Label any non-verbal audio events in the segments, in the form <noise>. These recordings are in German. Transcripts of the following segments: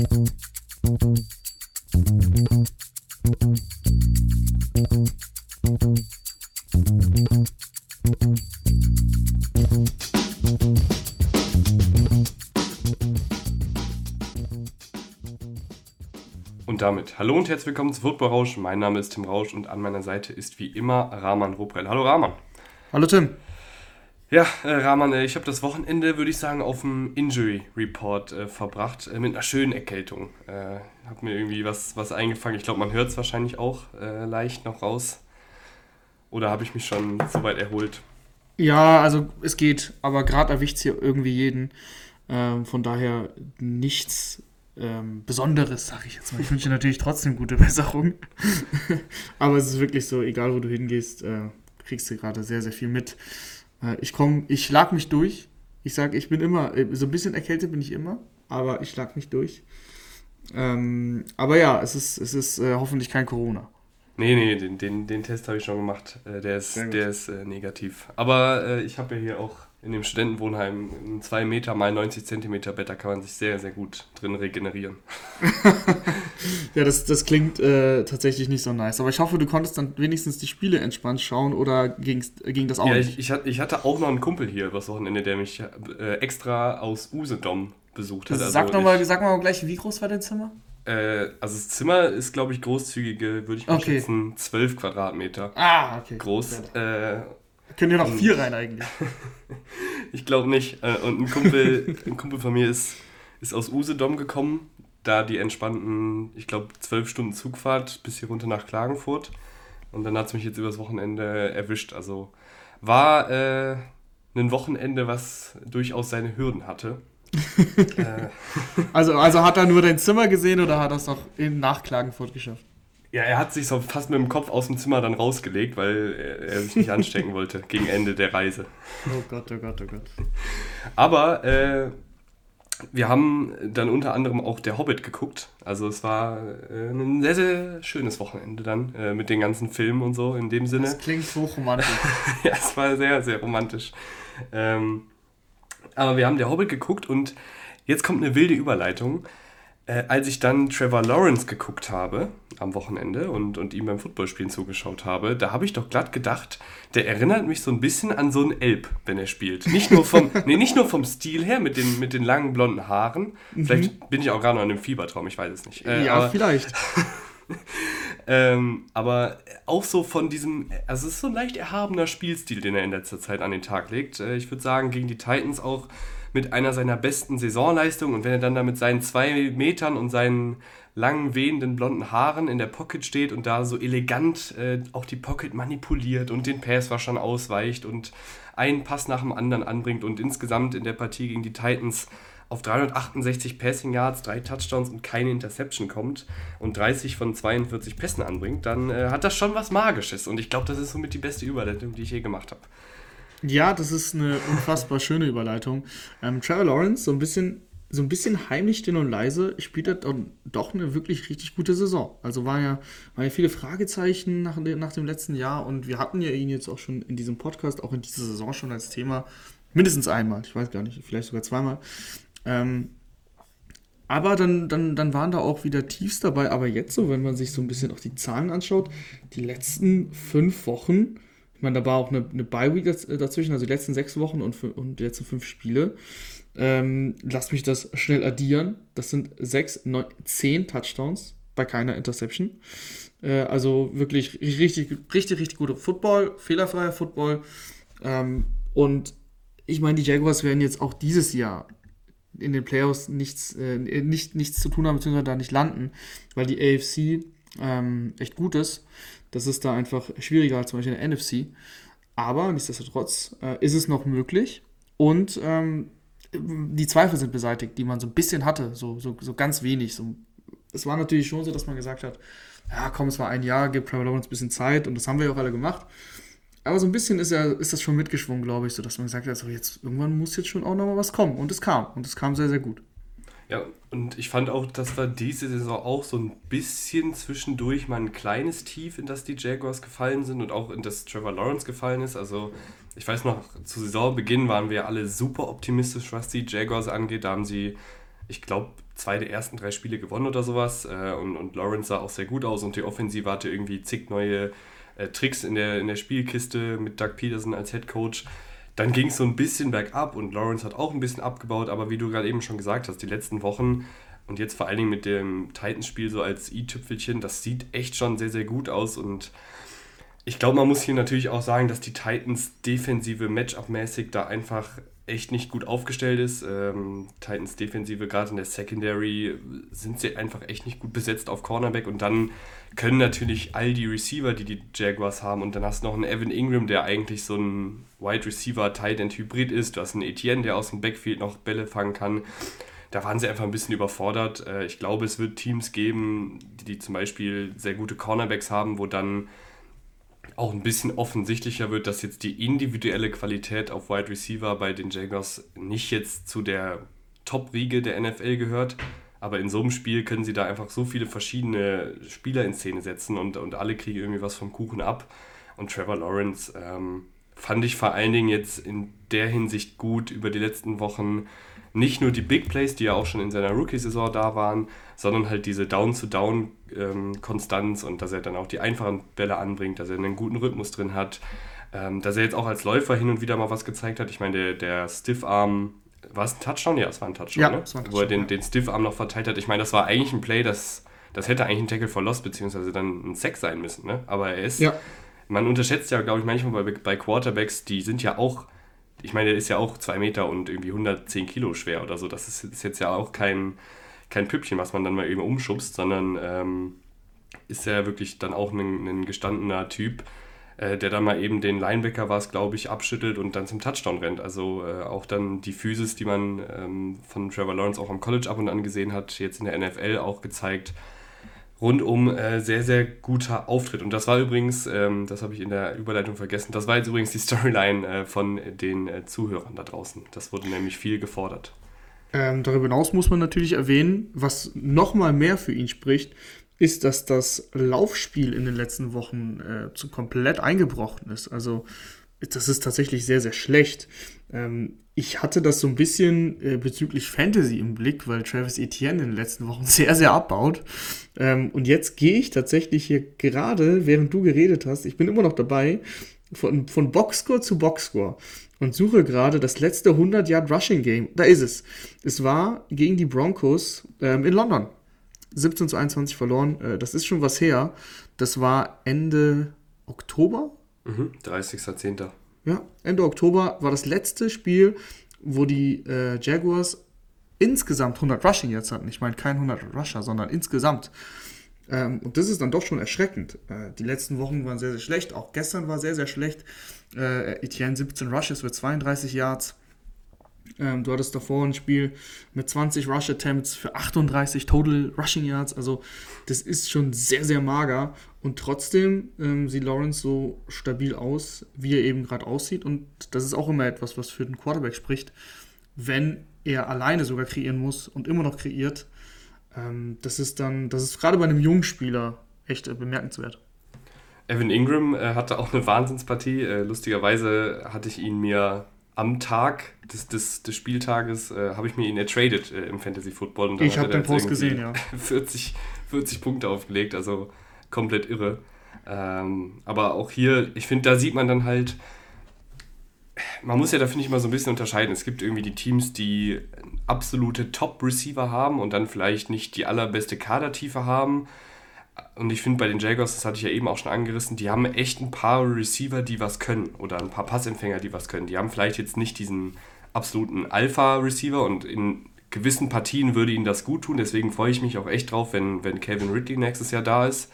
Und damit hallo und herzlich willkommen zu Football. Mein Name ist Tim Rausch und an meiner Seite ist wie immer Rahman Ruprell. Hallo Rahman. Hallo Tim. Ja, äh, Rahman, äh, ich habe das Wochenende, würde ich sagen, auf dem Injury Report äh, verbracht äh, mit einer schönen Erkältung. Äh, habe mir irgendwie was, was eingefangen. Ich glaube, man hört es wahrscheinlich auch äh, leicht noch raus. Oder habe ich mich schon soweit erholt? Ja, also es geht, aber gerade erwischt es hier irgendwie jeden. Ähm, von daher nichts ähm, Besonderes, sage ich jetzt mal. Ich wünsche dir natürlich trotzdem gute Besserung. <laughs> Aber es ist wirklich so, egal wo du hingehst, äh, kriegst du gerade sehr, sehr viel mit. Äh, ich komme, ich schlag mich durch. Ich sage, ich bin immer, äh, so ein bisschen erkältet bin ich immer, aber ich schlag mich durch. Ähm, aber ja, es ist, es ist äh, hoffentlich kein Corona. Nee, nee, den, den, den Test habe ich schon gemacht. Äh, der ist, der ist äh, negativ. Aber ich habe ja hier auch in dem Studentenwohnheim ein 2 Meter mal 90 Zentimeter Bett, da kann man sich sehr, sehr gut drin regenerieren. <laughs> ja, das, das klingt äh, tatsächlich nicht so nice. Aber ich hoffe, du konntest dann wenigstens die Spiele entspannt schauen oder ging's, ging das auch ja, nicht? Ich, ich, hatte auch noch einen Kumpel hier übers Wochenende, der mich äh, extra aus Usedom besucht hat. Also sag, noch mal, sag mal gleich, wie groß war dein Zimmer? Äh, also das Zimmer ist, glaube ich, großzügige, würde ich mal okay. schätzen, 12 Quadratmeter. Ah, okay. Groß. Äh, Können ja noch vier rein eigentlich. <laughs> ich glaube nicht. Äh, und ein Kumpel, <laughs> ein Kumpel von mir ist, ist aus Usedom gekommen, da die entspannten, ich glaube, zwölf Stunden Zugfahrt bis hier runter nach Klagenfurt. Und dann hat es mich jetzt übers Wochenende erwischt. Also war äh, ein Wochenende, was durchaus seine Hürden hatte. <laughs> äh. also, also hat er nur dein Zimmer gesehen oder hat er es noch in nach Klagenfurt geschafft? Ja, er hat sich so fast mit dem Kopf aus dem Zimmer dann rausgelegt, weil er, sich nicht anstecken wollte <laughs> gegen Ende der Reise. Oh Gott, oh Gott, oh Gott. Aber äh, wir haben dann unter anderem auch Der Hobbit geguckt. Also es war äh, ein sehr, sehr schönes Wochenende dann äh, mit den ganzen Filmen und so in dem Sinne. Das klingt hochromantisch. <laughs> ja, es war sehr, sehr romantisch. Ähm, aber wir haben Der Hobbit geguckt und jetzt kommt eine wilde Überleitung. Äh, als ich dann Trevor Lawrence geguckt habe am Wochenende und, und ihm beim Footballspielen zugeschaut habe, da habe ich doch glatt gedacht, der erinnert mich so ein bisschen an so einen Elb, wenn er spielt. Nicht nur vom, <laughs> nee, nicht nur vom Stil her, mit den, mit den langen blonden Haaren. Mhm. Vielleicht bin ich auch gerade noch in einem Fiebertraum, ich weiß es nicht. Äh, ja, aber, vielleicht. <laughs> ähm, aber auch so von diesem, also es ist so ein leicht erhabener Spielstil, den er in letzter Zeit an den Tag legt. Äh, ich würde sagen, gegen die Titans auch mit einer seiner besten Saisonleistungen und wenn er dann da mit seinen zwei Metern und seinen langen, wehenden blonden Haaren in der Pocket steht und da so elegant äh, auch die Pocket manipuliert und den Passwaschern ausweicht und einen Pass nach dem anderen anbringt und insgesamt in der Partie gegen die Titans auf 368 Passing Yards, drei Touchdowns und keine Interception kommt und 30 von 42 Pässen anbringt, dann äh, hat das schon was Magisches. Und ich glaube, das ist somit die beste Überleitung, die ich je gemacht habe. Ja, das ist eine unfassbar schöne Überleitung. Ähm, Trevor Lawrence, so ein bisschen, so ein bisschen heimlich still und leise, spielt er doch eine wirklich richtig gute Saison. Also war ja, waren ja viele Fragezeichen nach, nach dem letzten Jahr und wir hatten ja ihn jetzt auch schon in diesem Podcast, auch in dieser Saison schon als Thema. Mindestens einmal, ich weiß gar nicht, vielleicht sogar zweimal. Ähm, aber dann, dann, dann waren da auch wieder Tiefs dabei. Aber jetzt so, wenn man sich so ein bisschen auch die Zahlen anschaut, die letzten fünf Wochen ich meine, da war auch eine, eine Bye-Week äh, dazwischen, also die letzten sechs Wochen und, und die letzten fünf Spiele. Ähm, lasst mich das schnell addieren. Das sind sechs, neun, zehn Touchdowns bei keiner Interception. Äh, also wirklich richtig, richtig, richtig guter Football, fehlerfreier Football. Ähm, und ich meine, die Jaguars werden jetzt auch dieses Jahr in den Playoffs nichts, äh, nicht, nichts zu tun haben, beziehungsweise da nicht landen, weil die AFC ähm, echt gut ist. Das ist da einfach schwieriger als zum Beispiel in der NFC. Aber nichtsdestotrotz äh, ist es noch möglich und ähm, die Zweifel sind beseitigt, die man so ein bisschen hatte, so, so, so ganz wenig. So, es war natürlich schon so, dass man gesagt hat, ja komm, es war ein Jahr, gib Trevor Lawrence ein bisschen Zeit und das haben wir ja auch alle gemacht. Aber so ein bisschen ist, ja, ist das schon mitgeschwungen, glaube ich, so dass man gesagt hat, so jetzt irgendwann muss jetzt schon auch noch mal was kommen. Und es kam. Und es kam sehr, sehr gut. Ja, und ich fand auch, dass wir diese Saison auch so ein bisschen zwischendurch mal ein kleines Tief, in das die Jaguars gefallen sind und auch in das Trevor Lawrence gefallen ist. Also ich weiß noch, zu Saisonbeginn waren wir alle super optimistisch, was die Jaguars angeht. Da haben sie, ich glaube, zwei der ersten drei Spiele gewonnen oder sowas. Äh, und, und Lawrence sah auch sehr gut aus und die Offensive hatte irgendwie zig neue äh, Tricks in der, in der Spielkiste mit Doug Peterson als Head Coach. Dann ging es so ein bisschen bergab und Lawrence hat auch ein bisschen abgebaut, aber wie du gerade eben schon gesagt hast, die letzten Wochen und jetzt vor allen Dingen mit dem Titans-Spiel so als i-Tüpfelchen, das sieht echt schon sehr, sehr gut aus und ich glaube, man muss hier natürlich auch sagen, dass die Titans defensive Matchup-mäßig da einfach echt nicht gut aufgestellt ist. Ähm, Titans Defensive, gerade in der Secondary, sind sie einfach echt nicht gut besetzt auf Cornerback und dann können natürlich all die Receiver, die die Jaguars haben und dann hast du noch einen Evan Ingram, der eigentlich so ein Wide Receiver Tight End Hybrid ist. Du hast einen Etienne, der aus dem Backfield noch Bälle fangen kann. Da waren sie einfach ein bisschen überfordert. Äh, ich glaube, es wird Teams geben, die, die zum Beispiel sehr gute Cornerbacks haben, wo dann auch ein bisschen offensichtlicher wird, dass jetzt die individuelle Qualität auf Wide Receiver bei den Jaguars nicht jetzt zu der Top-Riege der NFL gehört. Aber in so einem Spiel können sie da einfach so viele verschiedene Spieler in Szene setzen und, und alle kriegen irgendwie was vom Kuchen ab. Und Trevor Lawrence ähm, fand ich vor allen Dingen jetzt in der Hinsicht gut über die letzten Wochen nicht nur die Big Plays, die ja auch schon in seiner Rookie-Saison da waren, sondern halt diese Down-to-Down-Konstanz und dass er dann auch die einfachen Bälle anbringt, dass er einen guten Rhythmus drin hat, ähm, dass er jetzt auch als Läufer hin und wieder mal was gezeigt hat. Ich meine, der, der Stiff-Arm, war es ein Touchdown? Ja, es war ein Touchdown, ja, ne? Touchdown, wo er den, ja. den Stiff-Arm noch verteilt hat. Ich meine, das war eigentlich ein Play, das, das hätte eigentlich ein Tackle for Loss beziehungsweise dann ein Sack sein müssen, ne? aber er ist... Ja. Man unterschätzt ja, glaube ich, manchmal bei, bei Quarterbacks, die sind ja auch ich meine, der ist ja auch zwei Meter und irgendwie 110 Kilo schwer oder so. Das ist, ist jetzt ja auch kein, kein Püppchen, was man dann mal eben umschubst, sondern ähm, ist ja wirklich dann auch ein, ein gestandener Typ, äh, der dann mal eben den Linebacker war es, glaube ich, abschüttelt und dann zum Touchdown rennt. Also äh, auch dann die Physis, die man ähm, von Trevor Lawrence auch am College ab und an gesehen hat, jetzt in der NFL auch gezeigt rundum äh, sehr, sehr guter Auftritt. Und das war übrigens, ähm, das habe ich in der Überleitung vergessen, das war jetzt übrigens die Storyline äh, von den äh, Zuhörern da draußen. Das wurde nämlich viel gefordert. Ähm, darüber hinaus muss man natürlich erwähnen, was nochmal mehr für ihn spricht, ist, dass das Laufspiel in den letzten Wochen äh, zu komplett eingebrochen ist. Also das ist tatsächlich sehr, sehr schlecht. Ähm, ich hatte das so ein bisschen äh, bezüglich Fantasy im Blick, weil Travis Etienne in den letzten Wochen <laughs> sehr, sehr abbaut. Ähm, und jetzt gehe ich tatsächlich hier gerade, während du geredet hast, ich bin immer noch dabei, von, von Boxscore zu Boxscore und suche gerade das letzte 100 Yard Rushing Game. Da ist es. Es war gegen die Broncos ähm, in London. 17 zu 21 verloren. Äh, das ist schon was her. Das war Ende Oktober. Mhm, 30.10. Ja, Ende Oktober war das letzte Spiel, wo die äh, Jaguars insgesamt 100 Rushing jetzt hatten. Ich meine kein 100 Rusher, sondern insgesamt. Ähm, und das ist dann doch schon erschreckend. Äh, die letzten Wochen waren sehr, sehr schlecht. Auch gestern war sehr, sehr schlecht. Äh, Etienne 17 Rushes für 32 Yards. Ähm, du hattest davor ein Spiel mit 20 Rush Attempts für 38 Total Rushing Yards. Also das ist schon sehr, sehr mager. Und trotzdem ähm, sieht Lawrence so stabil aus, wie er eben gerade aussieht. Und das ist auch immer etwas, was für den Quarterback spricht, wenn er alleine sogar kreieren muss und immer noch kreiert. Ähm, das ist dann, das ist gerade bei einem jungen Spieler echt äh, bemerkenswert. Evan Ingram äh, hatte auch eine Wahnsinnspartie. Äh, lustigerweise hatte ich ihn mir am Tag des, des, des Spieltages äh, habe ich mir ihn ertradet äh, im Fantasy Football. Und ich habe den Post gesehen, ja. <laughs> 40, 40 Punkte aufgelegt, also komplett irre. Ähm, aber auch hier, ich finde, da sieht man dann halt, man muss ja da, finde ich, mal so ein bisschen unterscheiden. Es gibt irgendwie die Teams, die absolute Top-Receiver haben und dann vielleicht nicht die allerbeste Kadertiefe haben und ich finde bei den Jaguars, das hatte ich ja eben auch schon angerissen, die haben echt ein paar Receiver, die was können oder ein paar Passempfänger, die was können. Die haben vielleicht jetzt nicht diesen absoluten Alpha-Receiver und in gewissen Partien würde ihnen das gut tun. Deswegen freue ich mich auch echt drauf, wenn, wenn Calvin Ridley nächstes Jahr da ist.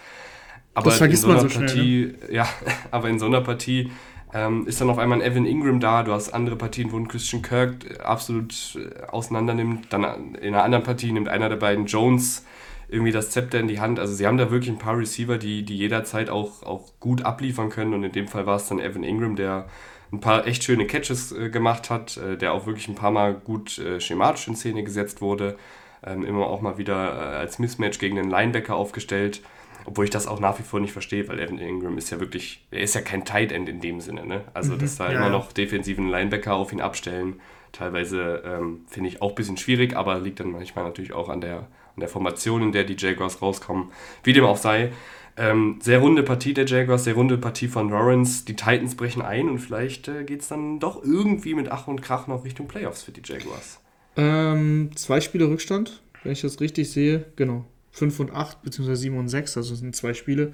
Aber das vergisst in so einer man so Partie, schnell, ne? <laughs> ja, aber in so einer Partie ähm, ist dann auf einmal ein Evan Ingram da. Du hast andere Partien, wo ein Christian Kirk absolut äh, auseinander nimmt. Dann in einer anderen Partie nimmt einer der beiden Jones irgendwie das Zepter in die Hand. Also sie haben da wirklich ein paar Receiver, die, die jederzeit auch, auch gut abliefern können. Und in dem Fall war es dann Evan Ingram, der ein paar echt schöne Catches äh, gemacht hat, äh, der auch wirklich ein paar Mal gut äh, schematisch in Szene gesetzt wurde. Ähm, immer auch mal wieder äh, als Mismatch gegen den Linebacker aufgestellt. Obwohl ich das auch nach wie vor nicht verstehe, weil Evan Ingram ist ja wirklich, er ist ja kein Tight End in dem Sinne. Ne? Also, mhm, dass da ja, immer noch defensiven Linebacker auf ihn abstellen, teilweise ähm, finde ich auch ein bisschen schwierig, aber liegt dann manchmal natürlich auch an der, an der Formation, in der die Jaguars rauskommen. Wie dem auch sei. Ähm, sehr runde Partie der Jaguars, sehr runde Partie von Lawrence. Die Titans brechen ein und vielleicht äh, geht es dann doch irgendwie mit Ach und Krach noch Richtung Playoffs für die Jaguars. Ähm, zwei Spiele Rückstand, wenn ich das richtig sehe. Genau. 5 und 8 beziehungsweise 7 und 6, also sind zwei Spiele.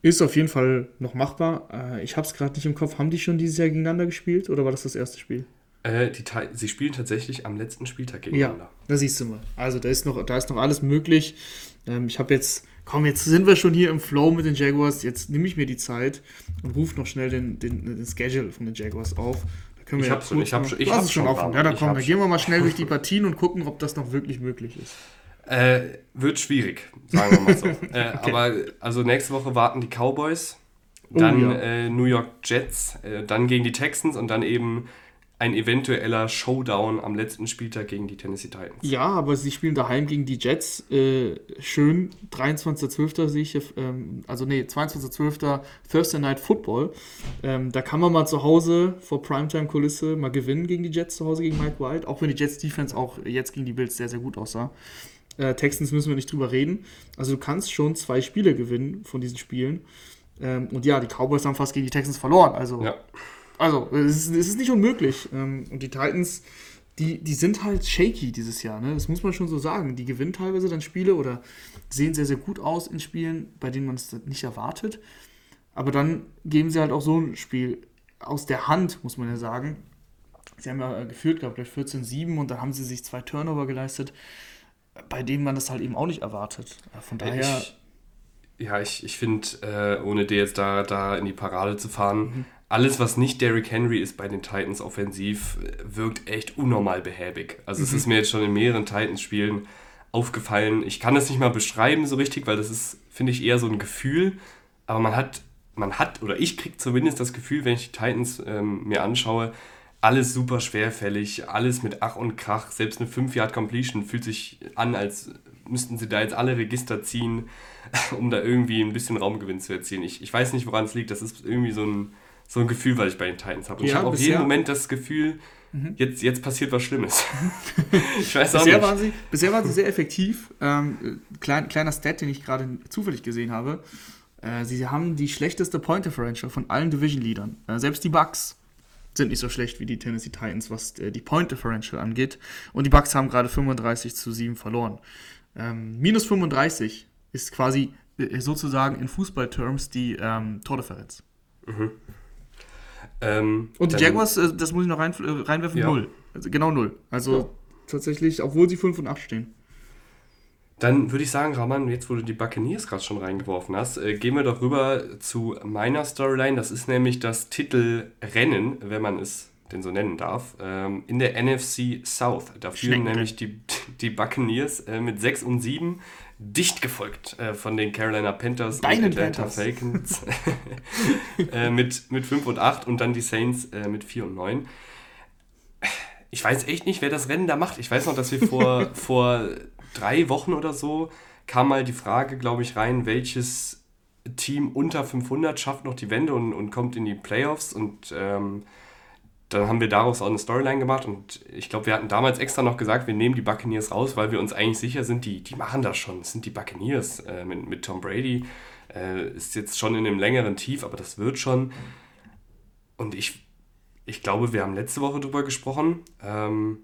Ist auf jeden Fall noch machbar. Äh, ich habe es gerade nicht im Kopf. Haben die schon dieses Jahr gegeneinander gespielt oder war das das erste Spiel? Äh, die, sie spielen tatsächlich am letzten Spieltag gegeneinander. Ja, da siehst du mal. Also da ist noch, da ist noch alles möglich. Ähm, ich habe jetzt, komm, jetzt sind wir schon hier im Flow mit den Jaguars. Jetzt nehme ich mir die Zeit und rufe noch schnell den, den, den Schedule von den Jaguars auf. Da können wir ich ja hab's schon, ich habe ich hab's schon offen. Ja, dann komm, dann gehen wir mal schnell durch die <laughs> Partien und gucken, ob das noch wirklich möglich ist. Äh, wird schwierig, sagen wir mal so. <laughs> äh, okay. Aber also nächste Woche warten die Cowboys, dann oh, ja. äh, New York Jets, äh, dann gegen die Texans und dann eben ein eventueller Showdown am letzten Spieltag gegen die Tennessee Titans. Ja, aber sie spielen daheim gegen die Jets. Äh, schön, 23.12. sehe ich, ähm, also nee, 22.12. Thursday Night Football. Ähm, da kann man mal zu Hause vor Primetime-Kulisse mal gewinnen gegen die Jets zu Hause gegen Mike White, auch wenn die Jets-Defense auch jetzt gegen die Bills sehr, sehr gut aussah. Äh, Texans müssen wir nicht drüber reden. Also du kannst schon zwei Spiele gewinnen von diesen Spielen. Ähm, und ja, die Cowboys haben fast gegen die Texans verloren. Also, ja. also es, ist, es ist nicht unmöglich. Ähm, und die Titans, die, die sind halt shaky dieses Jahr. Ne? Das muss man schon so sagen. Die gewinnen teilweise dann Spiele oder sehen sehr, sehr gut aus in Spielen, bei denen man es nicht erwartet. Aber dann geben sie halt auch so ein Spiel aus der Hand, muss man ja sagen. Sie haben ja geführt, glaube ich, 14-7 und dann haben sie sich zwei Turnover geleistet bei denen man das halt eben auch nicht erwartet. Von daher. Ich, ja, ich, ich finde, äh, ohne dir jetzt da, da in die Parade zu fahren, mhm. alles, was nicht Derrick Henry ist bei den Titans offensiv, wirkt echt unnormal behäbig. Also, mhm. es ist mir jetzt schon in mehreren Titans-Spielen aufgefallen. Ich kann das nicht mal beschreiben so richtig, weil das ist, finde ich, eher so ein Gefühl. Aber man hat, man hat, oder ich kriege zumindest das Gefühl, wenn ich die Titans ähm, mir anschaue, alles super schwerfällig, alles mit Ach und Krach. Selbst eine 5-Yard-Completion fühlt sich an, als müssten sie da jetzt alle Register ziehen, <laughs> um da irgendwie ein bisschen Raumgewinn zu erzielen. Ich, ich weiß nicht, woran es liegt. Das ist irgendwie so ein, so ein Gefühl, was ich bei den Titans habe. Und ja, ich habe auf jeden Moment das Gefühl, mhm. jetzt, jetzt passiert was Schlimmes. <laughs> ich weiß auch bisher nicht. Waren sie, bisher waren sie sehr effektiv. Ähm, klein, kleiner Stat, den ich gerade zufällig gesehen habe. Äh, sie haben die schlechteste Point Differential von allen Division-Leadern. Äh, selbst die Bucks sind nicht so schlecht wie die Tennessee Titans, was äh, die Point Differential angeht. Und die Bucks haben gerade 35 zu 7 verloren. Ähm, minus 35 ist quasi äh, sozusagen in Fußballterms die ähm, Tordifferenz. Mhm. Ähm, Und die Jaguars, äh, das muss ich noch rein, äh, reinwerfen, ja. null. Also genau null. Also ja. tatsächlich, obwohl sie 5 und 8 stehen. Dann würde ich sagen, Raman, jetzt wo du die Buccaneers gerade schon reingeworfen hast, äh, gehen wir doch rüber zu meiner Storyline. Das ist nämlich das Titelrennen, wenn man es denn so nennen darf, ähm, in der NFC South. Da führen nämlich die, die Buccaneers äh, mit 6 und 7, dicht gefolgt äh, von den Carolina Panthers Deine und Atlanta Panthers. Falcons <laughs> äh, mit, mit 5 und 8 und dann die Saints äh, mit 4 und 9 ich weiß echt nicht, wer das Rennen da macht. Ich weiß noch, dass wir vor, <laughs> vor drei Wochen oder so kam mal die Frage, glaube ich, rein, welches Team unter 500 schafft noch die Wende und, und kommt in die Playoffs und ähm, dann haben wir daraus auch eine Storyline gemacht und ich glaube, wir hatten damals extra noch gesagt, wir nehmen die Buccaneers raus, weil wir uns eigentlich sicher sind, die, die machen das schon. Das sind die Buccaneers äh, mit, mit Tom Brady. Äh, ist jetzt schon in einem längeren Tief, aber das wird schon. Und ich, ich glaube, wir haben letzte Woche drüber gesprochen. Ähm,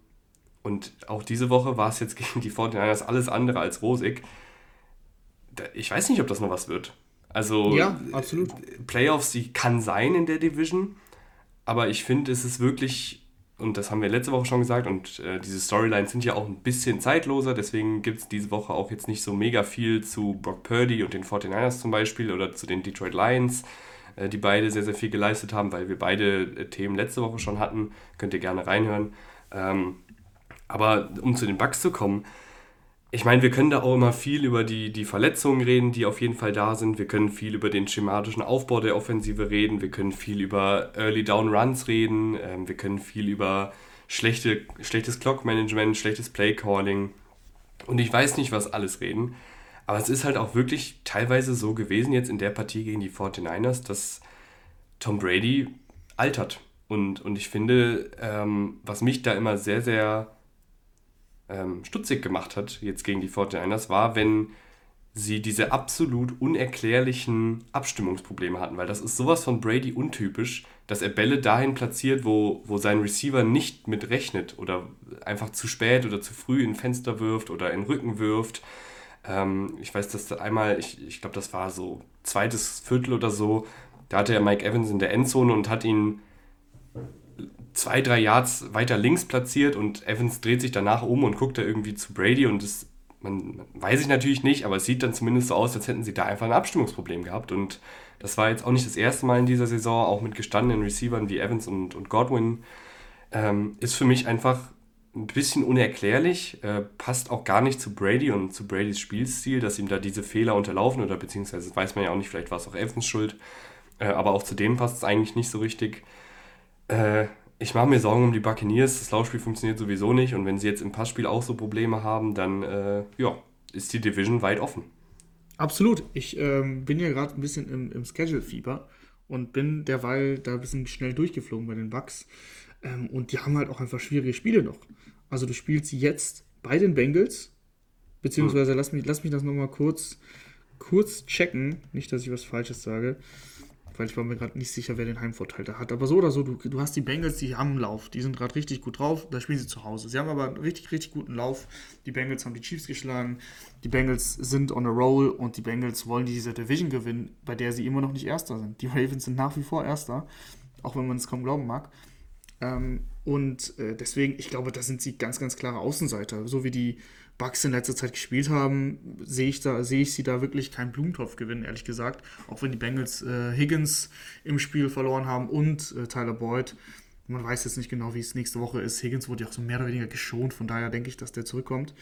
und auch diese Woche war es jetzt <laughs> gegen die 49ers alles andere als rosig. Ich weiß nicht, ob das noch was wird. Also, ja, absolut. Playoffs, die kann sein in der Division. Aber ich finde, es ist wirklich, und das haben wir letzte Woche schon gesagt, und äh, diese Storylines sind ja auch ein bisschen zeitloser. Deswegen gibt es diese Woche auch jetzt nicht so mega viel zu Brock Purdy und den 49ers zum Beispiel oder zu den Detroit Lions, äh, die beide sehr, sehr viel geleistet haben, weil wir beide äh, Themen letzte Woche schon hatten. Könnt ihr gerne reinhören. Ähm, aber um zu den Bugs zu kommen, ich meine, wir können da auch immer viel über die, die Verletzungen reden, die auf jeden Fall da sind. Wir können viel über den schematischen Aufbau der Offensive reden. Wir können viel über Early Down Runs reden. Ähm, wir können viel über schlechte, schlechtes Clock Management, schlechtes Play Calling. Und ich weiß nicht, was alles reden. Aber es ist halt auch wirklich teilweise so gewesen jetzt in der Partie gegen die 49ers, dass Tom Brady altert Und, und ich finde, ähm, was mich da immer sehr, sehr ähm, stutzig gemacht hat, jetzt gegen die 49ers, war, wenn sie diese absolut unerklärlichen Abstimmungsprobleme hatten, weil das ist sowas von Brady untypisch, dass er Bälle dahin platziert, wo, wo sein Receiver nicht mit rechnet oder einfach zu spät oder zu früh in Fenster wirft oder in Rücken wirft. Ähm, ich weiß, dass da einmal, ich, ich glaube, das war so zweites Viertel oder so, da hatte er Mike Evans in der Endzone und hat ihn zwei, drei Yards weiter links platziert und Evans dreht sich danach um und guckt da irgendwie zu Brady und das, man, weiß ich natürlich nicht, aber es sieht dann zumindest so aus, als hätten sie da einfach ein Abstimmungsproblem gehabt und das war jetzt auch nicht das erste Mal in dieser Saison, auch mit gestandenen Receivern wie Evans und, und Godwin. Ähm, ist für mich einfach ein bisschen unerklärlich, äh, passt auch gar nicht zu Brady und zu Bradys Spielstil, dass ihm da diese Fehler unterlaufen oder beziehungsweise weiß man ja auch nicht, vielleicht war es auch Evans Schuld, äh, aber auch zu dem passt es eigentlich nicht so richtig. Äh, ich mache mir Sorgen um die Buccaneers. Das Laufspiel funktioniert sowieso nicht. Und wenn sie jetzt im Passspiel auch so Probleme haben, dann äh, ja, ist die Division weit offen. Absolut. Ich ähm, bin ja gerade ein bisschen im, im Schedule-Fieber und bin derweil da ein bisschen schnell durchgeflogen bei den Bucks. Ähm, und die haben halt auch einfach schwierige Spiele noch. Also du spielst jetzt bei den Bengals, beziehungsweise hm. lass, mich, lass mich das nochmal kurz, kurz checken. Nicht, dass ich was Falsches sage weil ich war mir gerade nicht sicher, wer den Heimvorteil da hat. Aber so oder so, du, du hast die Bengals, die haben einen Lauf. Die sind gerade richtig gut drauf. Da spielen sie zu Hause. Sie haben aber einen richtig, richtig guten Lauf. Die Bengals haben die Chiefs geschlagen. Die Bengals sind on a roll und die Bengals wollen diese Division gewinnen, bei der sie immer noch nicht Erster sind. Die <laughs> Ravens sind nach wie vor Erster, auch wenn man es kaum glauben mag. Ähm, und äh, deswegen, ich glaube, da sind sie ganz, ganz klare Außenseiter. So wie die Bucks in letzter Zeit gespielt haben, sehe ich, da, sehe ich sie da wirklich keinen Blumentopf gewinnen, ehrlich gesagt. Auch wenn die Bengals äh, Higgins im Spiel verloren haben und äh, Tyler Boyd. Man weiß jetzt nicht genau, wie es nächste Woche ist. Higgins wurde ja auch so mehr oder weniger geschont, von daher denke ich, dass der zurückkommt.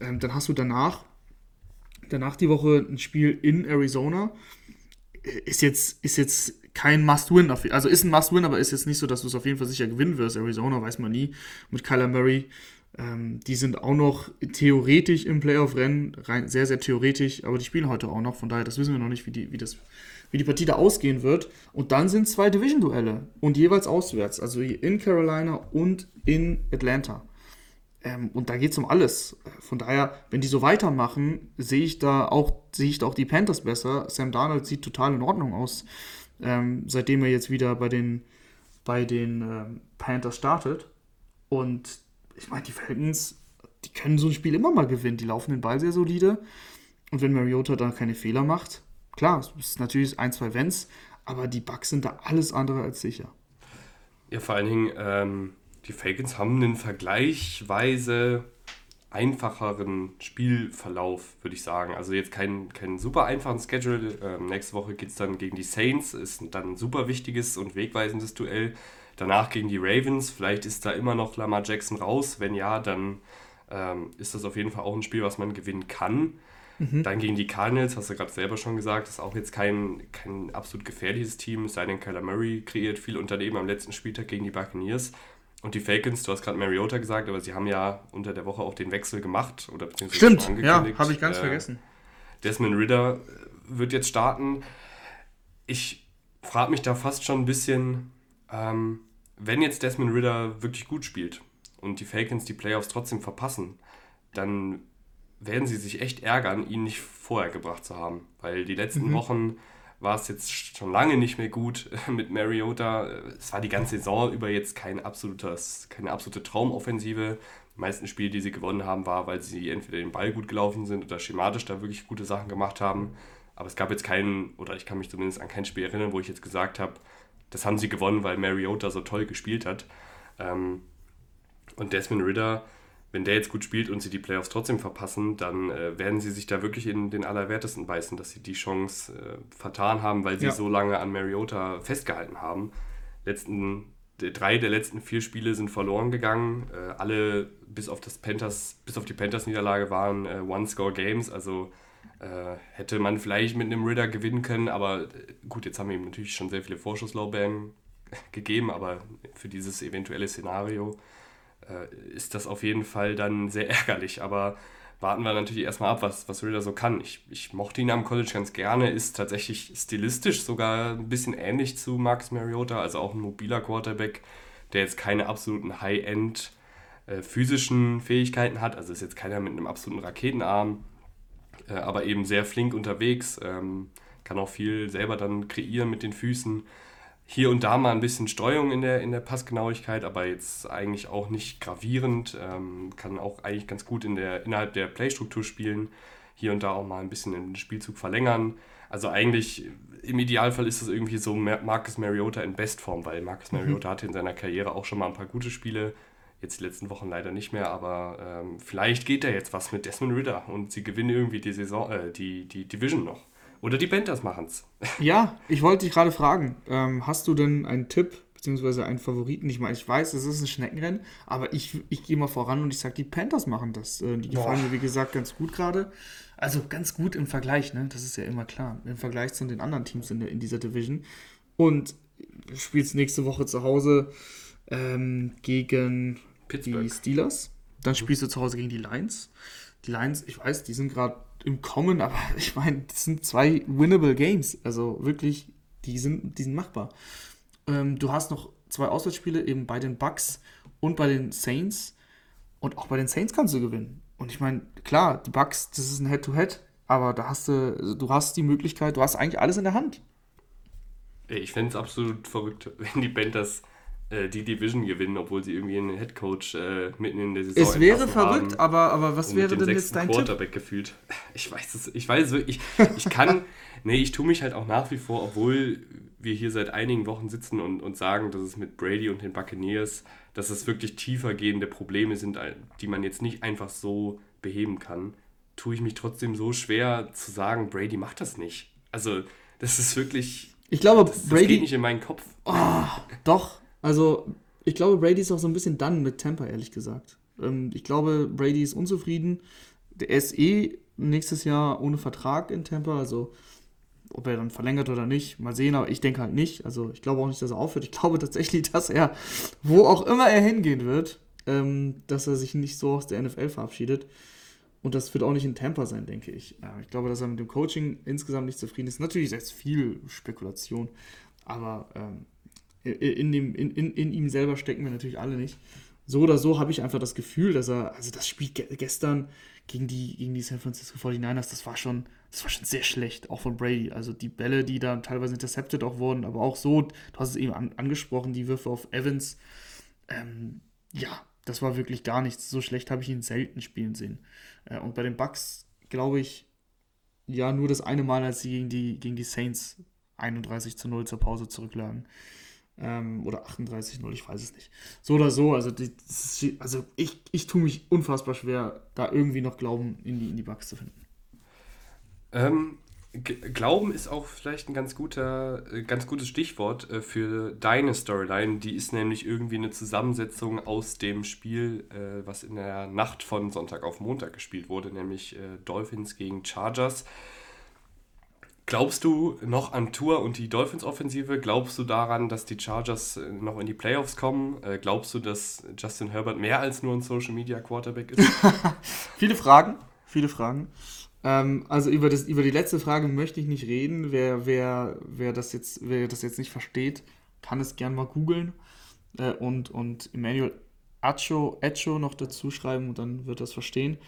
Ähm, dann hast du danach, danach die Woche ein Spiel in Arizona. Ist jetzt, ist jetzt kein Must-Win. Also ist ein Must-Win, aber ist jetzt nicht so, dass du es auf jeden Fall sicher gewinnen wirst. Arizona weiß man nie. Mit Kyler Murray ähm, die sind auch noch theoretisch im Playoff-Rennen, sehr, sehr theoretisch, aber die spielen heute auch noch, von daher, das wissen wir noch nicht, wie die, wie das, wie die Partie da ausgehen wird. Und dann sind zwei Division-Duelle und jeweils auswärts, also in Carolina und in Atlanta. Ähm, und da geht es um alles. Von daher, wenn die so weitermachen, sehe ich da auch, ich da auch die Panthers besser. Sam Darnold sieht total in Ordnung aus, ähm, seitdem er jetzt wieder bei den, bei den ähm, Panthers startet. Und ich meine, die Falcons, die können so ein Spiel immer mal gewinnen. Die laufen den Ball sehr solide. Und wenn Mariota da keine Fehler macht, klar, es ist natürlich ein, zwei Wenns, aber die Bugs sind da alles andere als sicher. Ja, vor allen Dingen, ähm, die Falcons haben einen vergleichsweise einfacheren Spielverlauf, würde ich sagen. Also jetzt keinen kein super einfachen Schedule. Ähm, nächste Woche geht es dann gegen die Saints, ist dann ein super wichtiges und wegweisendes Duell. Danach gegen die Ravens, vielleicht ist da immer noch Lamar Jackson raus. Wenn ja, dann ähm, ist das auf jeden Fall auch ein Spiel, was man gewinnen kann. Mhm. Dann gegen die Cardinals, hast du gerade selber schon gesagt, ist auch jetzt kein, kein absolut gefährliches Team, es sei denn, Kyler Murray kreiert viel Unternehmen am letzten Spieltag gegen die Buccaneers. Und die Falcons, du hast gerade Mariota gesagt, aber sie haben ja unter der Woche auch den Wechsel gemacht oder beziehungsweise Stimmt, ja, habe ich ganz äh, vergessen. Desmond Ritter wird jetzt starten. Ich frage mich da fast schon ein bisschen, ähm, wenn jetzt Desmond Ritter wirklich gut spielt und die Falcons die Playoffs trotzdem verpassen, dann werden sie sich echt ärgern, ihn nicht vorher gebracht zu haben. Weil die letzten mhm. Wochen war es jetzt schon lange nicht mehr gut <laughs> mit Mariota. Es war die ganze Saison über jetzt kein absolutes, keine absolute Traumoffensive. Die meisten Spiele, die sie gewonnen haben, war, weil sie entweder den Ball gut gelaufen sind oder schematisch da wirklich gute Sachen gemacht haben. Aber es gab jetzt keinen, oder ich kann mich zumindest an kein Spiel erinnern, wo ich jetzt gesagt habe, das haben sie gewonnen, weil Mariota so toll gespielt hat. Ähm, und Desmond Ritter, wenn der jetzt gut spielt und sie die Playoffs trotzdem verpassen, dann äh, werden sie sich da wirklich in den Allerwertesten beißen, dass sie die Chance äh, vertan haben, weil sie ja. so lange an Mariota festgehalten haben. Letzten, drei der letzten vier Spiele sind verloren gegangen. Äh, alle bis auf das Panthers, bis auf die Panthers-Niederlage waren äh, One-Score-Games, also äh, hätte man vielleicht mit einem Ritter gewinnen können, aber äh, gut, jetzt haben wir ihm natürlich schon sehr viele Vorschusslaubeeren <laughs> gegeben, aber für dieses eventuelle Szenario äh, ist das auf jeden Fall dann sehr <laughs> ärgerlich. Aber warten wir natürlich erstmal ab, was, was Ritter so kann. Ich, ich mochte ihn am College ganz gerne, ist tatsächlich stilistisch sogar ein bisschen ähnlich zu Marcus Mariota, also auch ein mobiler Quarterback, der jetzt keine absoluten High-End äh, physischen Fähigkeiten hat, also ist jetzt keiner mit einem absoluten Raketenarm, äh, aber eben sehr flink unterwegs, ähm, kann auch viel selber dann kreieren mit den Füßen hier und da mal ein bisschen Streuung in der, in der Passgenauigkeit, aber jetzt eigentlich auch nicht gravierend. Ähm, kann auch eigentlich ganz gut in der, innerhalb der Playstruktur spielen. Hier und da auch mal ein bisschen den Spielzug verlängern. Also eigentlich im Idealfall ist es irgendwie so Marcus Mariota in Bestform, weil Marcus mhm. Mariota mhm. hatte in seiner Karriere auch schon mal ein paar gute Spiele. Jetzt die letzten Wochen leider nicht mehr, aber ähm, vielleicht geht da jetzt was mit Desmond Ritter und sie gewinnen irgendwie die Saison, äh, die, die Division noch. Oder die Panthers machen es. <laughs> Ja, ich wollte dich gerade fragen, ähm, hast du denn einen Tipp beziehungsweise einen Favoriten? Ich meine, ich weiß, es ist ein Schneckenrennen, aber ich, ich gehe mal voran und ich sage, die Panthers machen das. Äh, die gefallen Boah. mir, wie gesagt, ganz gut gerade. Also ganz gut im Vergleich, ne? Das ist ja immer klar. Im Vergleich zu den anderen Teams in, der, in dieser Division. Und du spielst nächste Woche zu Hause ähm, gegen Pittsburgh. die Steelers. Dann mhm. spielst du zu Hause gegen die Lions. Die Lions, ich weiß, die sind gerade im Kommen, aber <laughs> ich meine, das sind zwei winnable Games. Also wirklich, die sind, die sind machbar. Ähm, du hast noch zwei Auswärtsspiele eben bei den Bucks und bei den Saints. Und auch bei den Saints kannst du gewinnen. Und ich meine, klar, die Bucks, das ist ein Head-to-Head, -Head, aber da hast du, also du hast die Möglichkeit, du hast eigentlich alles in der Hand. Ich fände es absolut verrückt, <laughs> wenn die Panthers äh, die Division gewinnen, obwohl sie irgendwie einen Headcoach äh, mitten in der Saison Es wäre verrückt, aber, aber was wäre denn jetzt dein Quarterback Tipp? gefühlt. Ich weiß es, ich weiß wirklich, ich, ich kann, <laughs> nee, ich tue mich halt auch nach wie vor, obwohl wir hier seit einigen Wochen sitzen und, und sagen, dass es mit Brady und den Buccaneers, dass es wirklich tiefer gehende Probleme sind, die man jetzt nicht einfach so beheben kann, tue ich mich trotzdem so schwer zu sagen, Brady macht das nicht. Also, das ist wirklich. Ich glaube, das, Brady. Das geht nicht in meinen Kopf. Oh, doch, also, ich glaube, Brady ist auch so ein bisschen dann mit Tampa, ehrlich gesagt. Ähm, ich glaube, Brady ist unzufrieden. Der eh nächstes Jahr ohne Vertrag in Tampa, also ob er dann verlängert oder nicht, mal sehen, aber ich denke halt nicht. Also ich glaube auch nicht, dass er aufhört. Ich glaube tatsächlich, <laughs> dass er, wo auch immer er hingehen wird, ähm, dass er sich nicht so aus der NFL verabschiedet. Und das wird auch nicht in Tampa sein, denke ich. Ich glaube, dass er mit dem Coaching insgesamt nicht zufrieden ist. Natürlich ist jetzt viel Spekulation, aber ähm, in, dem, in, in, in ihm selber stecken wir natürlich alle nicht. So oder so habe ich einfach das Gefühl, dass er, also das Spiel gestern gegen die, gegen die San Francisco 49ers, das war schon, das war schon sehr schlecht, auch von Brady. Also die Bälle, die da teilweise intercepted auch wurden, aber auch so, du hast es eben an, angesprochen, die Würfe auf Evans, ähm, ja, das war wirklich gar nichts. So schlecht habe ich ihn selten spielen sehen. Äh, und bei den Bucks glaube ich, ja, nur das eine Mal, als sie gegen die, gegen die Saints 31 zu 0 zur Pause zurücklagen. Ähm, oder 38-0, ich weiß es nicht. So oder so, also, die, also ich, ich tue mich unfassbar schwer, da irgendwie noch Glauben in die, in die Bugs zu finden. Ähm, Glauben ist auch vielleicht ein ganz, guter, äh, ganz gutes Stichwort äh, für deine Storyline. Die ist nämlich irgendwie eine Zusammensetzung aus dem Spiel, äh, was in der Nacht von Sonntag auf Montag gespielt wurde, nämlich Dolphins gegen Chargers. Glaubst du noch an Tour und die Dolphins-Offensive? Glaubst du daran, dass die Chargers äh, noch in die Playoffs kommen? Äh, glaubst du, dass Justin Herbert mehr als nur ein Social-Media-Quarterback ist? <laughs> viele Fragen, viele Fragen. Ähm, also über, das, über die letzte Frage möchte ich nicht reden. Wer, wer, wer, das, jetzt, wer das jetzt nicht versteht, kann es gern mal googeln äh, und, und Emmanuel Acho, noch dazu schreiben und dann wird das verstehen.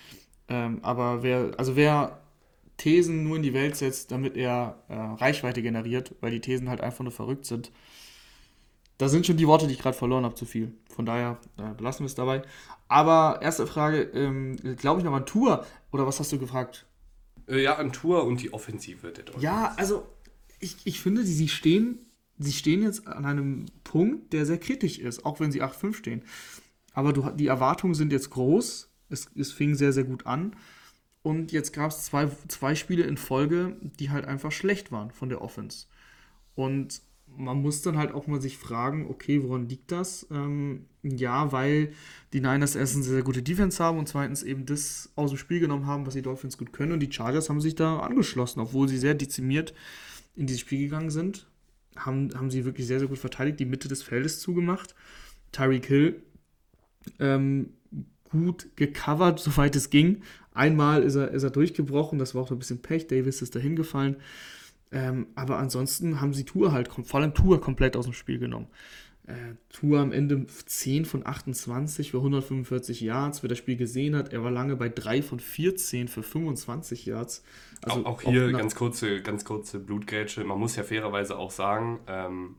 Ähm, aber wer, also wer Thesen nur in die Welt setzt, damit er äh, Reichweite generiert, weil die Thesen halt einfach nur verrückt sind. Da sind schon die Worte, die ich gerade verloren habe, zu viel. Von daher äh, belassen wir es dabei. Aber erste Frage, ähm, glaube ich noch an Tour oder was hast du gefragt? Äh, ja, an Tour und die Offensive der Dolphins. Ja, also ich, ich finde, sie stehen, sie stehen jetzt an einem Punkt, der sehr kritisch ist, auch wenn sie 8-5 stehen. Aber du, die Erwartungen sind jetzt groß. Es, es fing sehr, sehr gut an. Und jetzt gab es zwei, zwei Spiele in Folge, die halt einfach schlecht waren von der Offense. Und man muss dann halt auch mal sich fragen, okay, woran liegt das? Ähm, ja, weil die Niners erstens sehr gute Defense haben und zweitens eben das aus dem Spiel genommen haben, was die Dolphins gut können. Und die Chargers haben sich da angeschlossen, obwohl sie sehr dezimiert in dieses Spiel gegangen sind. Haben, haben sie wirklich sehr, sehr gut verteidigt, die Mitte des Feldes zugemacht. Tyreek Hill ähm, gut gecovert, <laughs> soweit es ging. Einmal ist er, ist er durchgebrochen, das war auch ein bisschen Pech. Davis ist dahin gefallen. Ähm, aber ansonsten haben sie Tour halt, vor allem Tour komplett aus dem Spiel genommen. Äh, Tour am Ende 10 von 28 für 145 Yards. Wer das Spiel gesehen hat, er war lange bei 3 von 14 für 25 Yards. Also auch, auch hier ganz kurze, ganz kurze Blutgrätsche. Man muss ja fairerweise auch sagen, ähm,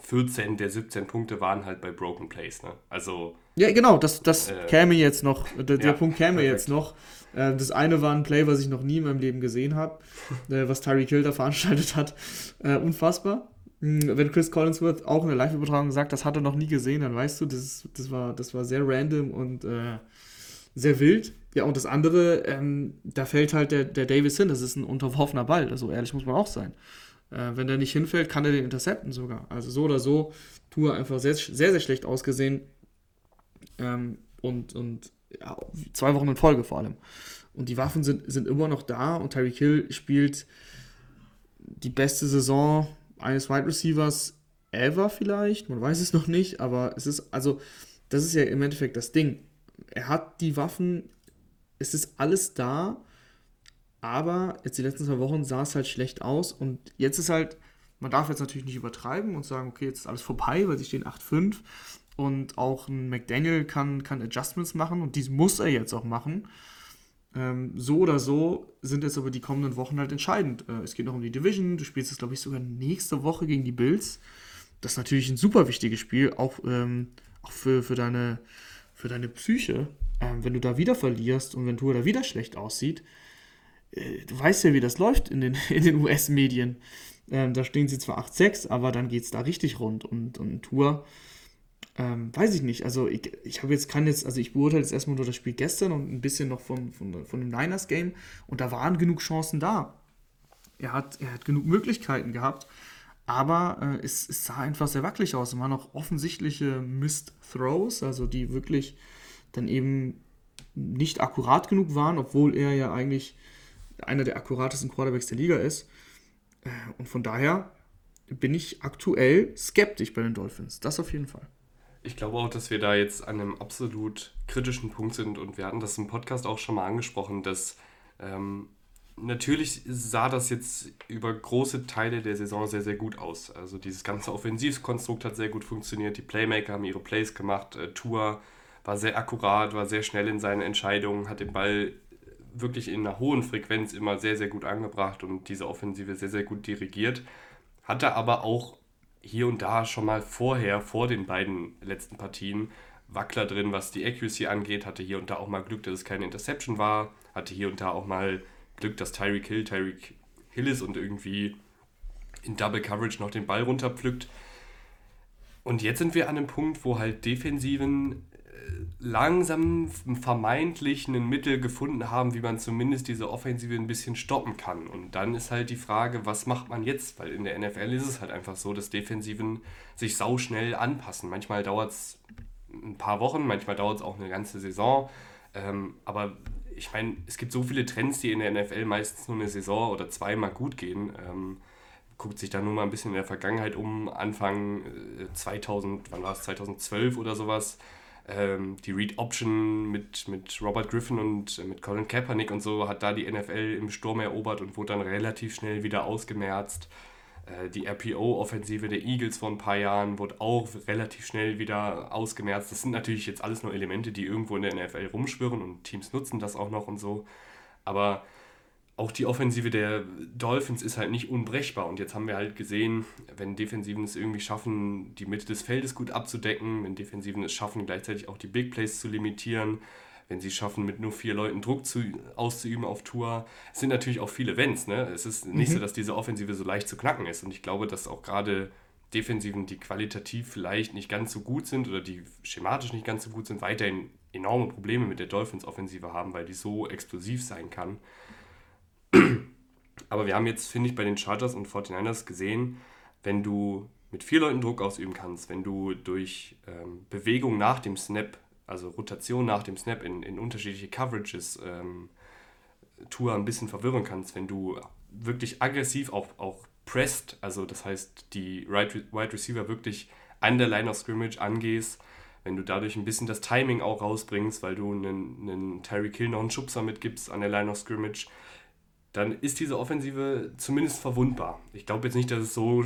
14 der 17 Punkte waren halt bei Broken Plays. Ne? Also ja, genau, das, das äh, käme jetzt noch. Der, der Punkt käme perfekt. jetzt noch. Äh, das eine war ein Play, was ich noch nie in meinem Leben gesehen habe, <laughs> äh, was Tyreek Hill da veranstaltet hat. Äh, unfassbar. Hm, wenn Chris Collinsworth auch in der Live-Übertragung sagt, das hat er noch nie gesehen, dann weißt du, das, das, war, das war sehr random und sehr wild. Ja, und das andere, ähm, da fällt halt der, der Davis hin. Das ist ein unterworfener Ball. Also ehrlich muss man auch sein. Äh, wenn der nicht hinfällt, kann er den intercepten sogar. Also so oder so, Tour einfach sehr, sehr, sehr schlecht ausgesehen. Ähm, und und ja, zwei Wochen in Folge vor allem. Und die Waffen sind, sind immer noch da und Tyreek Hill spielt die beste Saison eines Wide Receivers ever vielleicht. Man weiß es noch nicht, aber es ist, also, das ist ja im Endeffekt das Ding. Er hat die Waffen, es ist alles da, aber jetzt die letzten zwei Wochen sah es halt schlecht aus und jetzt ist halt, man darf jetzt natürlich nicht übertreiben und sagen, okay, jetzt ist alles vorbei, weil sie stehen 8-5 und auch ein McDaniel kann, kann Adjustments machen und dies muss er jetzt auch machen. Ähm, so oder so sind jetzt aber die kommenden Wochen halt entscheidend. Äh, es geht noch um die Division. Du spielst jetzt, glaube ich, sogar nächste Woche gegen die Bills. Das ist natürlich ein super wichtiges Spiel, auch, ähm, auch für, für, deine, für deine Psyche. Ähm, wenn du da wieder verlierst und wenn Tour da wieder schlecht aussieht, du weißt ja, wie das läuft in den, <laughs> in den US-Medien. Ähm, da stehen sie zwar 8-6, aber dann geht es da richtig rund. Und, und Tour ähm, weiß ich nicht. Also ich, ich habe jetzt kann jetzt, also ich beurteile jetzt erstmal nur das Spiel gestern und ein bisschen noch von, von, von dem Niners-Game und da waren genug Chancen da. Er hat, er hat genug Möglichkeiten gehabt, aber äh, es, es, sah einfach sehr wackelig aus. Es waren auch offensichtliche Missed Throws, also die wirklich dann eben nicht akkurat genug waren, obwohl er ja eigentlich einer der akkuratesten Quarterbacks der Liga ist. Äh, und von daher bin ich aktuell skeptisch bei den Dolphins. Das auf jeden Fall. Ich glaube auch, dass wir da jetzt an einem absolut kritischen Punkt sind und wir hatten das im Podcast auch schon mal angesprochen, dass ähm, natürlich sah das jetzt über große Teile der Saison sehr, sehr gut aus. Also dieses ganze Offensivkonstrukt hat sehr gut funktioniert, die Playmaker haben ihre Plays gemacht, äh, Tour war sehr akkurat, war sehr schnell in seinen Entscheidungen, hat den Ball wirklich in einer hohen Frequenz immer sehr, sehr gut angebracht und diese Offensive sehr, sehr gut dirigiert. Hatte aber auch hier und da schon mal vorher, vor den beiden letzten Partien, Wackler drin, was die Accuracy angeht, hatte hier und da auch mal Glück, dass es keine Interception war, hatte hier und da auch mal Glück, dass Tyreek Hill Tyreek Hill ist und irgendwie in Double Coverage noch den Ball runterpflückt. Und jetzt sind wir an einem Punkt, wo halt Defensiven langsam vermeintlich ein Mittel gefunden haben, wie man zumindest diese Offensive ein bisschen stoppen kann. Und dann ist halt die Frage, was macht man jetzt? Weil in der NFL ist es halt einfach so, dass Defensiven sich sauschnell anpassen. Manchmal dauert es ein paar Wochen, manchmal dauert es auch eine ganze Saison. Ähm, aber ich meine, es gibt so viele Trends, die in der NFL meistens nur eine Saison oder zweimal gut gehen. Ähm, guckt sich da nur mal ein bisschen in der Vergangenheit um, Anfang 2000, äh, wann war es, 2012 oder sowas ähm, die Read Option mit, mit Robert Griffin und äh, mit Colin Kaepernick und so hat da die NFL im Sturm erobert und wurde dann relativ schnell wieder ausgemerzt. Äh, die RPO-Offensive der Eagles vor ein paar Jahren wurde auch relativ schnell wieder ausgemerzt. Das sind natürlich jetzt alles nur Elemente, die irgendwo in der NFL rumschwirren und Teams nutzen das auch noch und so. Aber auch die Offensive der Dolphins ist halt nicht unbrechbar. Und jetzt haben wir halt gesehen, wenn Defensiven es irgendwie schaffen, die Mitte des Feldes gut abzudecken, wenn Defensiven es schaffen, gleichzeitig auch die Big Plays zu limitieren, wenn sie es schaffen, mit nur vier Leuten Druck zu, auszuüben auf Tour. Es sind natürlich auch viele Wenns. Ne? Es ist nicht mhm. so, dass diese Offensive so leicht zu knacken ist. Und ich glaube, dass auch gerade Defensiven, die qualitativ vielleicht nicht ganz so gut sind oder die schematisch nicht ganz so gut sind, weiterhin enorme Probleme mit der Dolphins-Offensive haben, weil die so explosiv sein kann. Aber wir haben jetzt, finde ich, bei den Chargers und 49ers gesehen, wenn du mit vier Leuten Druck ausüben kannst, wenn du durch ähm, Bewegung nach dem Snap, also Rotation nach dem Snap in, in unterschiedliche Coverages ähm, Tour ein bisschen verwirren kannst, wenn du wirklich aggressiv auch, auch pressed, also das heißt die Wide Receiver wirklich an der Line of Scrimmage angehst, wenn du dadurch ein bisschen das Timing auch rausbringst, weil du einen, einen Tyreek Hill noch einen Schubser mitgibst an der Line of Scrimmage, dann ist diese Offensive zumindest verwundbar. Ich glaube jetzt nicht, dass es so,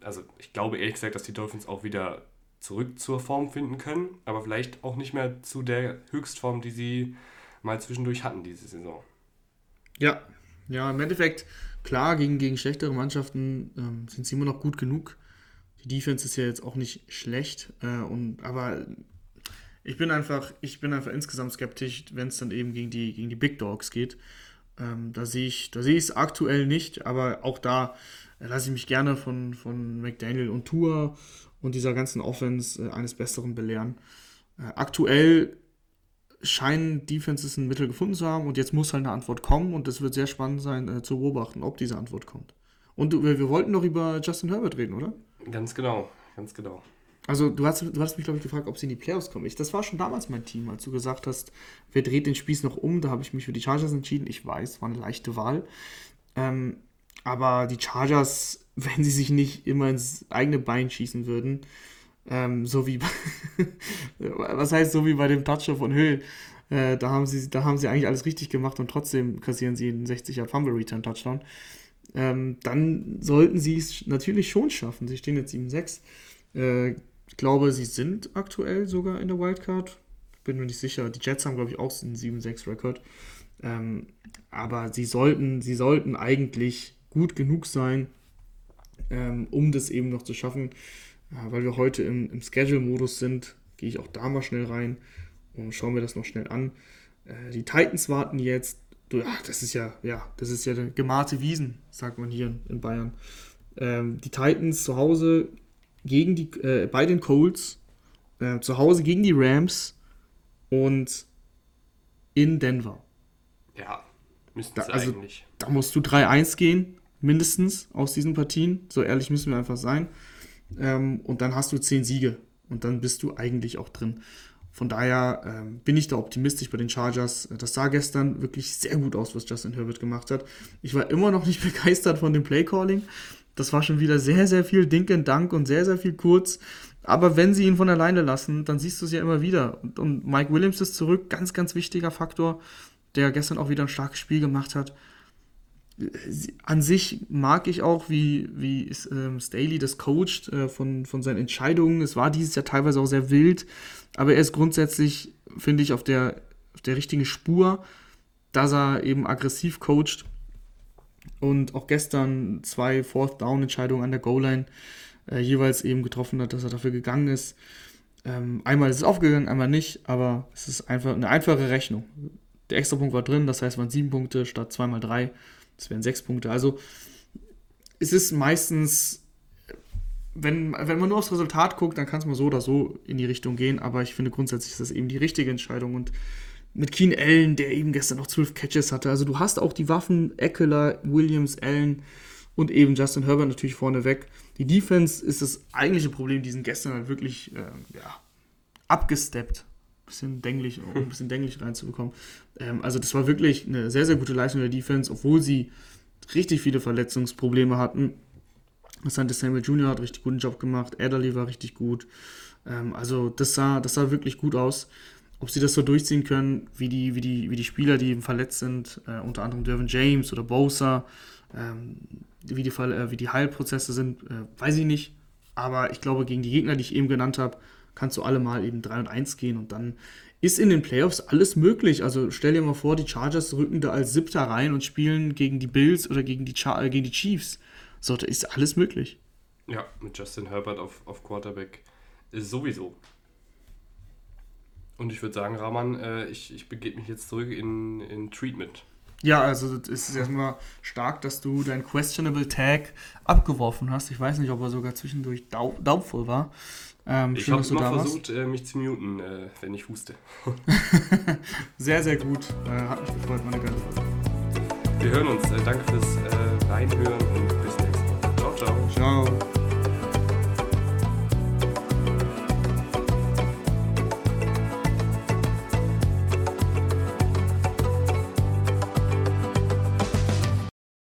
also ich glaube ehrlich gesagt, dass die Dolphins auch wieder zurück zur Form finden können, aber vielleicht auch nicht mehr zu der Höchstform, die sie mal zwischendurch hatten diese Saison. Ja, ja, im Endeffekt, klar, gegen, gegen schlechtere Mannschaften ähm, sind sie immer noch gut genug. Die Defense ist ja jetzt auch nicht schlecht, äh, und, aber ich bin einfach, ich bin einfach insgesamt skeptisch, wenn es dann eben gegen die, gegen die Big Dogs geht. Ähm, da sehe ich, da sehe es aktuell nicht, aber auch da lasse ich mich gerne von, von McDaniel und Tour und dieser ganzen Offense äh, eines Besseren belehren. Äh, aktuell scheinen Defenses ein Mittel gefunden zu haben und jetzt muss halt eine Antwort kommen und es wird sehr spannend sein äh, zu beobachten, ob diese Antwort kommt. Und wir, wir wollten noch über Justin Herbert reden, oder? Ganz genau, ganz genau. Also du hast, du hast mich, glaube ich, gefragt, ob sie in die Playoffs kommen. Ich, das war schon damals mein Team, als du gesagt hast, wer dreht den Spieß noch um. Da habe ich mich für die Chargers entschieden. Ich weiß, war eine leichte Wahl. Ähm, aber die Chargers, <laughs> wenn sie sich nicht immer ins eigene Bein schießen würden, ähm, so wie, <laughs> was heißt so wie bei dem Toucher von Hill, äh, da, haben sie, da haben sie eigentlich alles richtig gemacht und trotzdem kassieren sie einen 60er Fumble Return Touchdown. Ähm, dann sollten sie es natürlich schon schaffen. Sie stehen jetzt 7-6. Äh, ich glaube, sie sind aktuell sogar in der Wildcard. Bin mir nicht sicher. Die Jets haben, glaube ich, auch einen 7-6-Rekord. Ähm, aber sie sollten, sie sollten eigentlich gut genug sein, ähm, um das eben noch zu schaffen. Äh, weil wir heute im, im Schedule-Modus sind, gehe ich auch da mal schnell rein und schauen wir das noch schnell an. Äh, die Titans warten jetzt. Ach, das ist ja, ja, das ist ja gemalte Wiesen, sagt man hier in Bayern. Ähm, die Titans zu Hause gegen die, äh, bei den Colts, äh, zu Hause gegen die Rams und in Denver. Ja, müssten sie also, eigentlich. Da musst du 3-1 gehen, mindestens aus diesen Partien. So ehrlich müssen wir einfach sein. Ähm, und dann hast du 10 Siege und dann bist du eigentlich auch drin. Von daher ähm, bin ich da optimistisch bei den Chargers. Das sah gestern wirklich sehr gut aus, was Justin Herbert gemacht hat. Ich war immer noch nicht <laughs> begeistert von dem Playcalling. Das war schon wieder sehr, sehr viel Dink and Dank und sehr, sehr viel kurz. Aber wenn sie ihn von alleine lassen, dann siehst du es ja immer wieder. Und, und Mike Williams ist zurück, ganz, ganz wichtiger Faktor, der gestern auch wieder ein starkes Spiel gemacht hat. An sich mag ich auch, wie, wie ähm, Staley das coacht äh, von, von seinen Entscheidungen. Es war dieses Jahr teilweise auch sehr wild, aber er ist grundsätzlich, finde ich, auf der, auf der richtigen Spur, dass er eben aggressiv coacht und auch gestern zwei Fourth-Down-Entscheidungen an der Goal-Line äh, jeweils eben getroffen hat, dass er dafür gegangen ist. Ähm, einmal ist es aufgegangen, einmal nicht, aber es ist einfach eine einfache Rechnung. Der Extrapunkt war drin, das heißt, es waren sieben Punkte statt zweimal drei. Das wären sechs Punkte. Also es ist meistens, wenn, wenn man nur aufs Resultat guckt, dann kann es mal so oder so in die Richtung gehen, aber ich finde grundsätzlich ist das eben die richtige Entscheidung und mit Keen Allen, der eben gestern noch zwölf Catches hatte. Also du hast auch die Waffen, Eckler, Williams, Allen und eben Justin Herbert natürlich vorneweg. Die Defense ist das eigentliche Problem, die sind gestern halt wirklich äh, ja, abgesteppt. Bisschen dänglich, um ein <laughs> bisschen dänglich reinzubekommen. Ähm, also das war wirklich eine sehr, sehr gute Leistung der Defense, obwohl sie richtig viele Verletzungsprobleme hatten. Asante Samuel Jr. hat richtig guten Job gemacht, Adderley war richtig gut. Ähm, also das sah, das sah wirklich gut aus ob sie das so durchziehen können, wie die, wie die, wie die Spieler, die eben verletzt sind, äh, unter anderem Dervin James oder Bosa, ähm, wie, die, äh, wie die Heilprozesse sind, äh, weiß ich nicht. Aber ich glaube, gegen die Gegner, die ich eben genannt habe, kannst du alle mal eben 3 und 1 gehen und dann ist in den Playoffs alles möglich. Also stell dir mal vor, die Chargers rücken da als Siebter rein und spielen gegen die Bills oder gegen die, Char äh, gegen die Chiefs. So, da ist alles möglich. Ja, mit Justin Herbert auf, auf Quarterback sowieso. Und ich würde sagen, Rahman, äh, ich, ich begebe mich jetzt zurück in, in Treatment. Ja, also es ist erstmal stark, dass du dein Questionable Tag abgeworfen hast. Ich weiß nicht, ob er sogar zwischendurch daub, daubvoll war. Ähm, ich habe immer versucht, äh, mich zu muten, äh, wenn ich huste. <laughs> sehr, sehr gut. Äh, hat mich gefreut, meine geile Folge. Wir hören uns. Äh, danke fürs äh, Reinhören und bis nächstes Mal. Ciao, ciao. Ciao.